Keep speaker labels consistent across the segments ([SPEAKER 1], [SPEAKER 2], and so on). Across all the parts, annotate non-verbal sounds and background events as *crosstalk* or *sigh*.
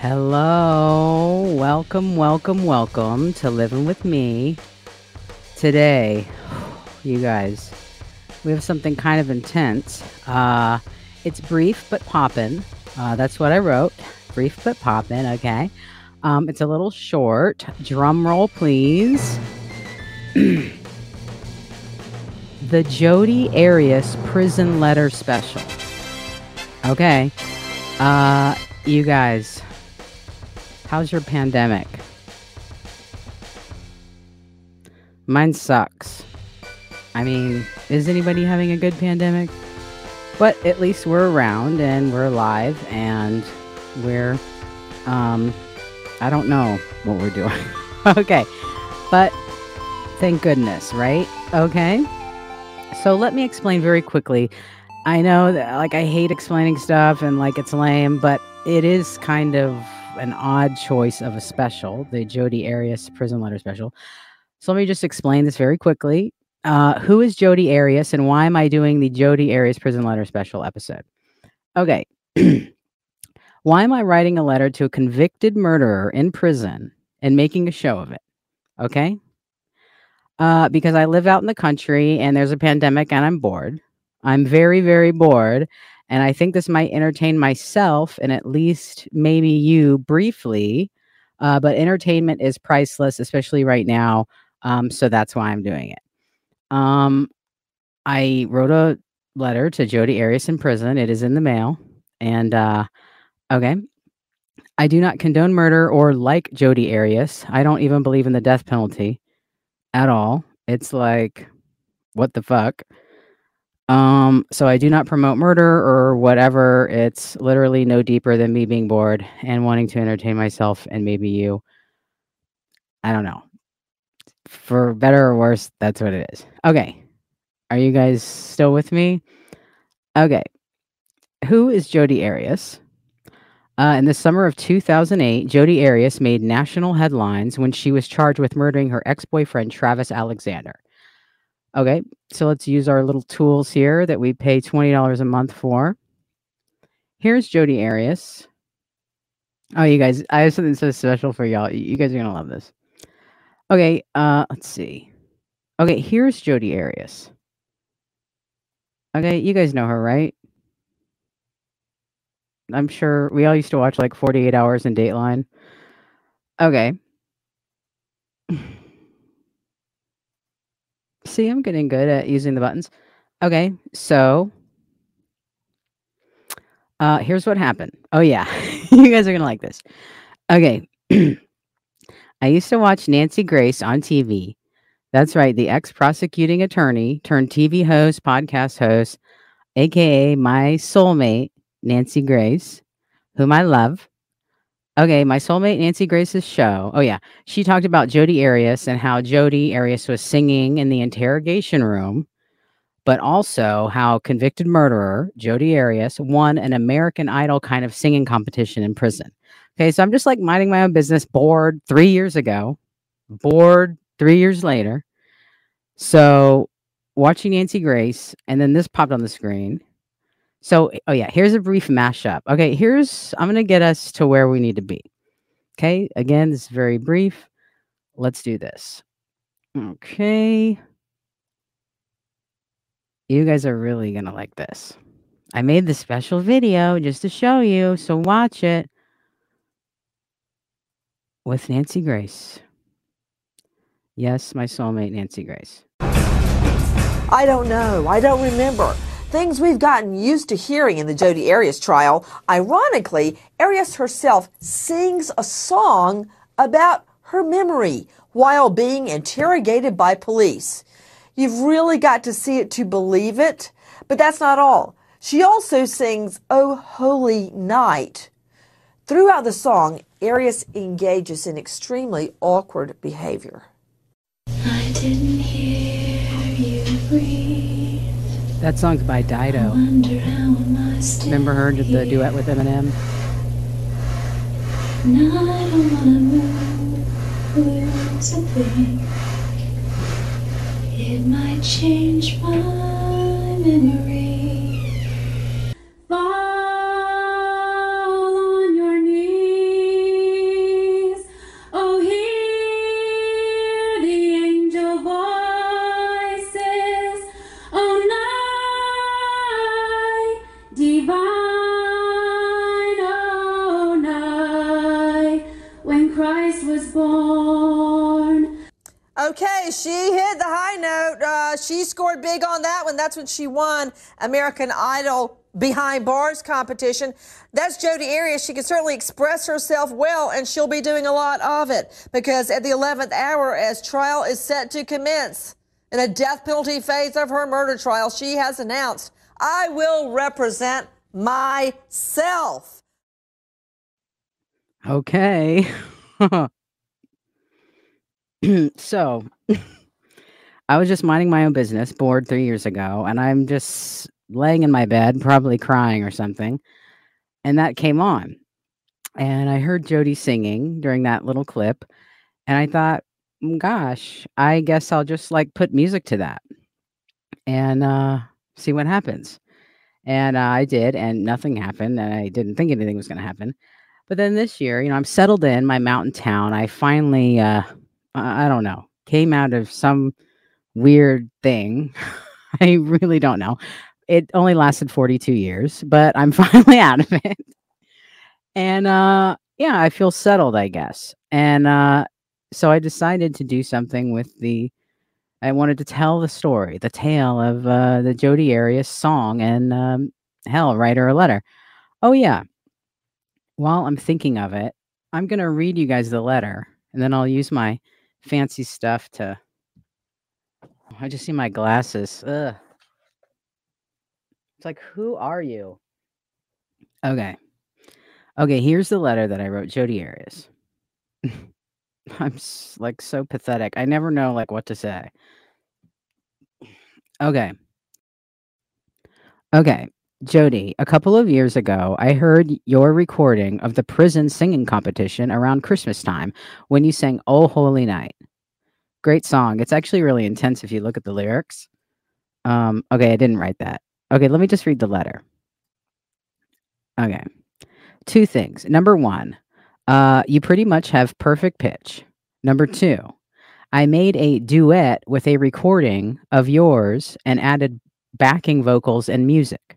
[SPEAKER 1] Hello, welcome, welcome, welcome to Living with Me. Today, you guys, we have something kind of intense. Uh, it's brief but poppin'. Uh, that's what I wrote. Brief but poppin'. Okay. Um, it's a little short. Drum roll, please. *clears throat* the Jodi Arias prison letter special. Okay. Uh, you guys, how's your pandemic? Mine sucks. I mean, is anybody having a good pandemic? But at least we're around and we're alive and we're, um, I don't know what we're doing. *laughs* okay. But thank goodness, right? Okay. So let me explain very quickly. I know that, like, I hate explaining stuff and, like, it's lame, but it is kind of an odd choice of a special, the Jodi Arias prison letter special. So let me just explain this very quickly. Uh, who is Jodi Arias and why am I doing the Jodi Arias prison letter special episode? Okay. *clears throat* why am I writing a letter to a convicted murderer in prison and making a show of it? Okay. Uh, because I live out in the country and there's a pandemic and I'm bored. I'm very, very bored. And I think this might entertain myself and at least maybe you briefly. Uh, but entertainment is priceless, especially right now. Um, so that's why I'm doing it. Um, I wrote a letter to Jodi Arias in prison. It is in the mail. And uh, okay. I do not condone murder or like Jodi Arias. I don't even believe in the death penalty at all. It's like, what the fuck? Um, so I do not promote murder or whatever. It's literally no deeper than me being bored and wanting to entertain myself and maybe you. I don't know. For better or worse, that's what it is. Okay. Are you guys still with me? Okay. Who is Jodi Arias? Uh, in the summer of 2008, Jodi Arias made national headlines when she was charged with murdering her ex boyfriend, Travis Alexander. Okay, so let's use our little tools here that we pay $20 a month for. Here's Jodi Arias. Oh, you guys, I have something so special for y'all. You guys are going to love this. Okay, uh, let's see. Okay, here's Jodi Arias. Okay, you guys know her, right? I'm sure we all used to watch like 48 hours in Dateline. Okay. *laughs* See, I'm getting good at using the buttons. Okay, so uh here's what happened. Oh yeah. *laughs* you guys are going to like this. Okay. *clears throat* I used to watch Nancy Grace on TV. That's right, the ex-prosecuting attorney turned TV host, podcast host, aka my soulmate, Nancy Grace, whom I love. Okay, my soulmate Nancy Grace's show. Oh yeah, she talked about Jodi Arias and how Jodi Arias was singing in the interrogation room, but also how convicted murderer Jodi Arias won an American Idol kind of singing competition in prison. Okay, so I'm just like minding my own business, bored three years ago, bored three years later. So watching Nancy Grace, and then this popped on the screen. So, oh yeah, here's a brief mashup. Okay, here's, I'm going to get us to where we need to be. Okay, again, this is very brief. Let's do this. Okay. You guys are really going to like this. I made the special video just to show you, so watch it with Nancy Grace. Yes, my soulmate, Nancy Grace.
[SPEAKER 2] I don't know. I don't remember. Things we've gotten used to hearing in the Jodi Arias trial. Ironically, Arias herself sings a song about her memory while being interrogated by police. You've really got to see it to believe it. But that's not all. She also sings Oh Holy Night. Throughout the song, Arias engages in extremely awkward behavior.
[SPEAKER 3] I didn't hear you breathe.
[SPEAKER 1] That song's by Dido.
[SPEAKER 3] Wonder how am I still
[SPEAKER 1] Remember her did the duet with Eminem?
[SPEAKER 3] And I don't wanna move you to it might change my memory.
[SPEAKER 2] That's when she won American Idol Behind Bars competition. That's Jodi Arias. She can certainly express herself well, and she'll be doing a lot of it because at the 11th hour, as trial is set to commence in the death penalty phase of her murder trial, she has announced, I will represent myself.
[SPEAKER 1] Okay. *laughs* so, I was just minding my own business, bored three years ago, and I'm just laying in my bed, probably crying or something. And that came on. And I heard Jodi singing during that little clip. And I thought, "Mm, gosh, I guess I'll just like put music to that and uh, see what happens. And uh, I did, and nothing happened. And I didn't think anything was going to happen. But then this year, you know, I'm settled in my mountain town. I finally, uh, I I don't know, came out of some weird thing. *laughs* I really don't know. It only lasted 42 years, but I'm *laughs* finally out of it. And uh, yeah, I feel settled, I guess. And uh, so I decided to do something with the. I wanted to tell the story, the tale of uh, the Jodi Arias song, and um, hell, write her a letter. Oh yeah, while I'm thinking of it, I'm going to read you guys the letter and then I'll use my fancy stuff to. I just see my glasses. Ugh. It's like, who are you? Okay. Okay, here's the letter that I wrote Jodi Arias. *laughs* I'm like so pathetic. I never know like what to say. Okay. Okay. Jody, a couple of years ago, I heard your recording of the prison singing competition around Christmas time when you sang Oh Holy Night. Great song. It's actually really intense if you look at the lyrics. Um, okay, I didn't write that. Okay, let me just read the letter. Okay. Two things. Number one, uh, you pretty much have perfect pitch. Number two, I made a duet with a recording of yours and added backing vocals and music.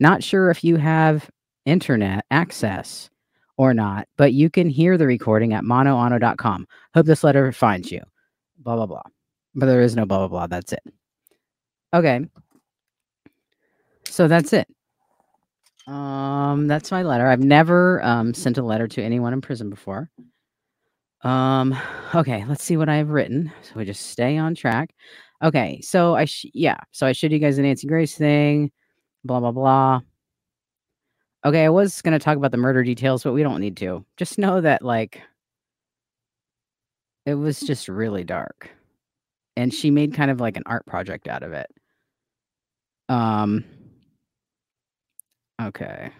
[SPEAKER 1] Not sure if you have internet access or not, but you can hear the recording at monoano.com. Hope this letter finds you. Blah, blah, blah. But there is no blah, blah, blah. That's it. Okay. So that's it. Um, that's my letter. I've never um, sent a letter to anyone in prison before. Um, okay, let's see what I've written. So we just stay on track. Okay, so I sh- yeah, so I showed you guys the Nancy Grace thing, blah blah blah. Okay, I was gonna talk about the murder details, but we don't need to. Just know that like it was just really dark, and she made kind of like an art project out of it. Um. Okay.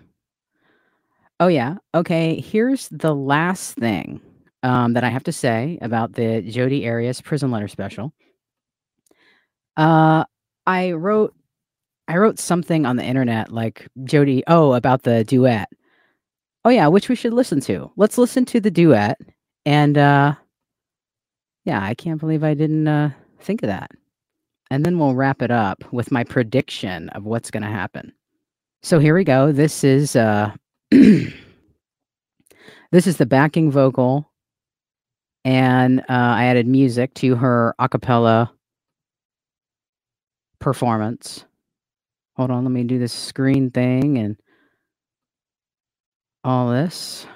[SPEAKER 1] Oh yeah. Okay. Here's the last thing um, that I have to say about the Jodi Arias prison letter special. Uh, I wrote, I wrote something on the internet like Jodi. Oh, about the duet. Oh yeah, which we should listen to. Let's listen to the duet. And uh, yeah, I can't believe I didn't uh, think of that. And then we'll wrap it up with my prediction of what's going to happen. So here we go. This is uh, *clears throat* this is the backing vocal and uh, I added music to her a cappella performance. Hold on, let me do this screen thing and all this.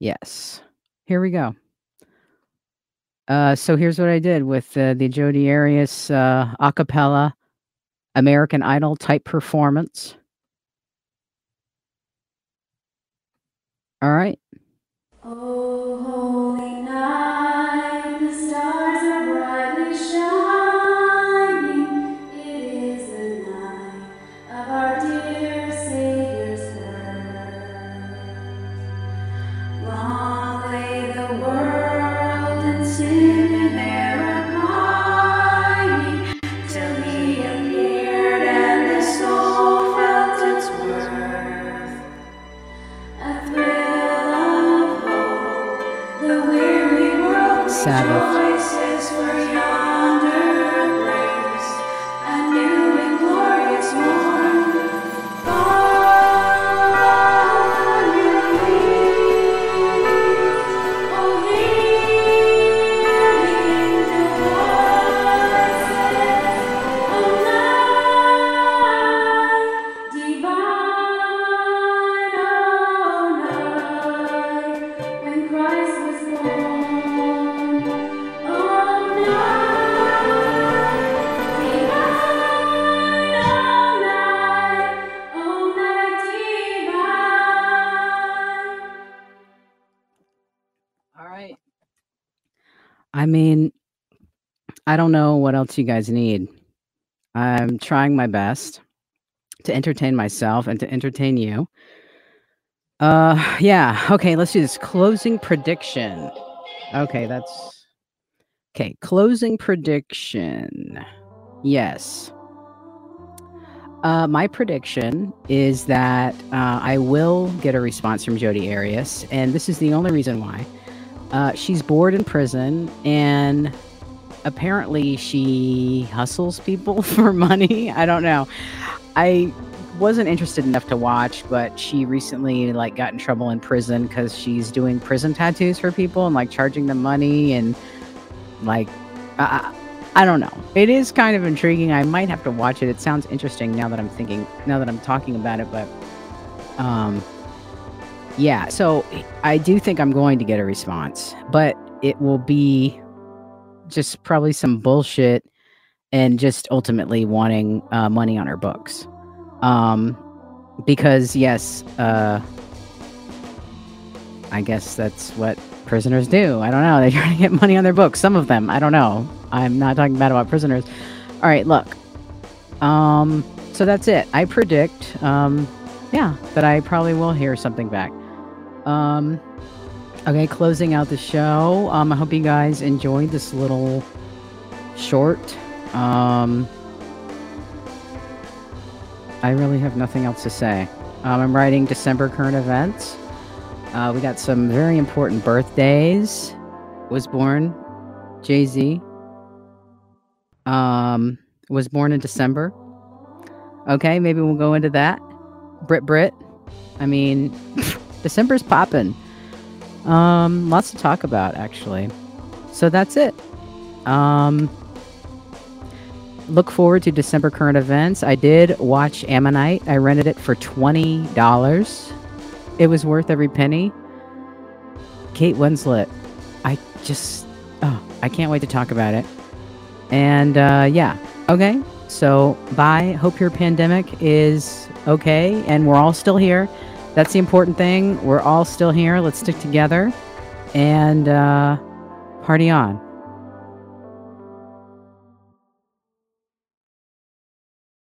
[SPEAKER 1] Yes, here we go. Uh, so here's what I did with uh, the Jodi Arias uh, a cappella American Idol type performance. All right.
[SPEAKER 3] Oh,
[SPEAKER 1] Sabbath. Mean, I don't know what else you guys need. I'm trying my best to entertain myself and to entertain you. Uh, *sighs* yeah. Okay, let's do this. Closing prediction. Okay, that's okay. Closing prediction. Yes. Uh, my prediction is that uh, I will get a response from Jodi Arias, and this is the only reason why. Uh, she's bored in prison, and apparently she hustles people *laughs* for money. I don't know. I wasn't interested enough to watch, but she recently like got in trouble in prison because she's doing prison tattoos for people and like charging them money and like I, I don't know. It is kind of intriguing. I might have to watch it. It sounds interesting now that I'm thinking now that I'm talking about it, but um yeah, so I do think I'm going to get a response, but it will be just probably some bullshit and just ultimately wanting uh, money on her books. Um, because yes, uh, I guess that's what prisoners do. I don't know. *laughs* They try to get money on their books. Some of them. I don't know. I'm not talking bad about prisoners. All right, look. Um, so that's it. I predict, um, yeah, that I probably will hear something back. Um, okay, closing out the show. Um, I hope you guys enjoyed this little short. Um, I really have nothing else to say. Um, I'm writing December current events. Uh, we got some very important birthdays. Was born Jay Z. Um, was born in December. Okay, maybe we'll go into that. Brit Brit. I mean, *laughs* December's popping. Um, lots to talk about actually. So that's it. Um, look forward to December current events. I did watch Ammonite. I rented it for twenty dollars. It was worth every penny. Kate Winslet. I just oh, I can't wait to talk about it. And uh, yeah, okay. So bye. Hope your pandemic is okay, and we're all still here. That's the important thing. We're all still here. Let's stick together and uh, party on.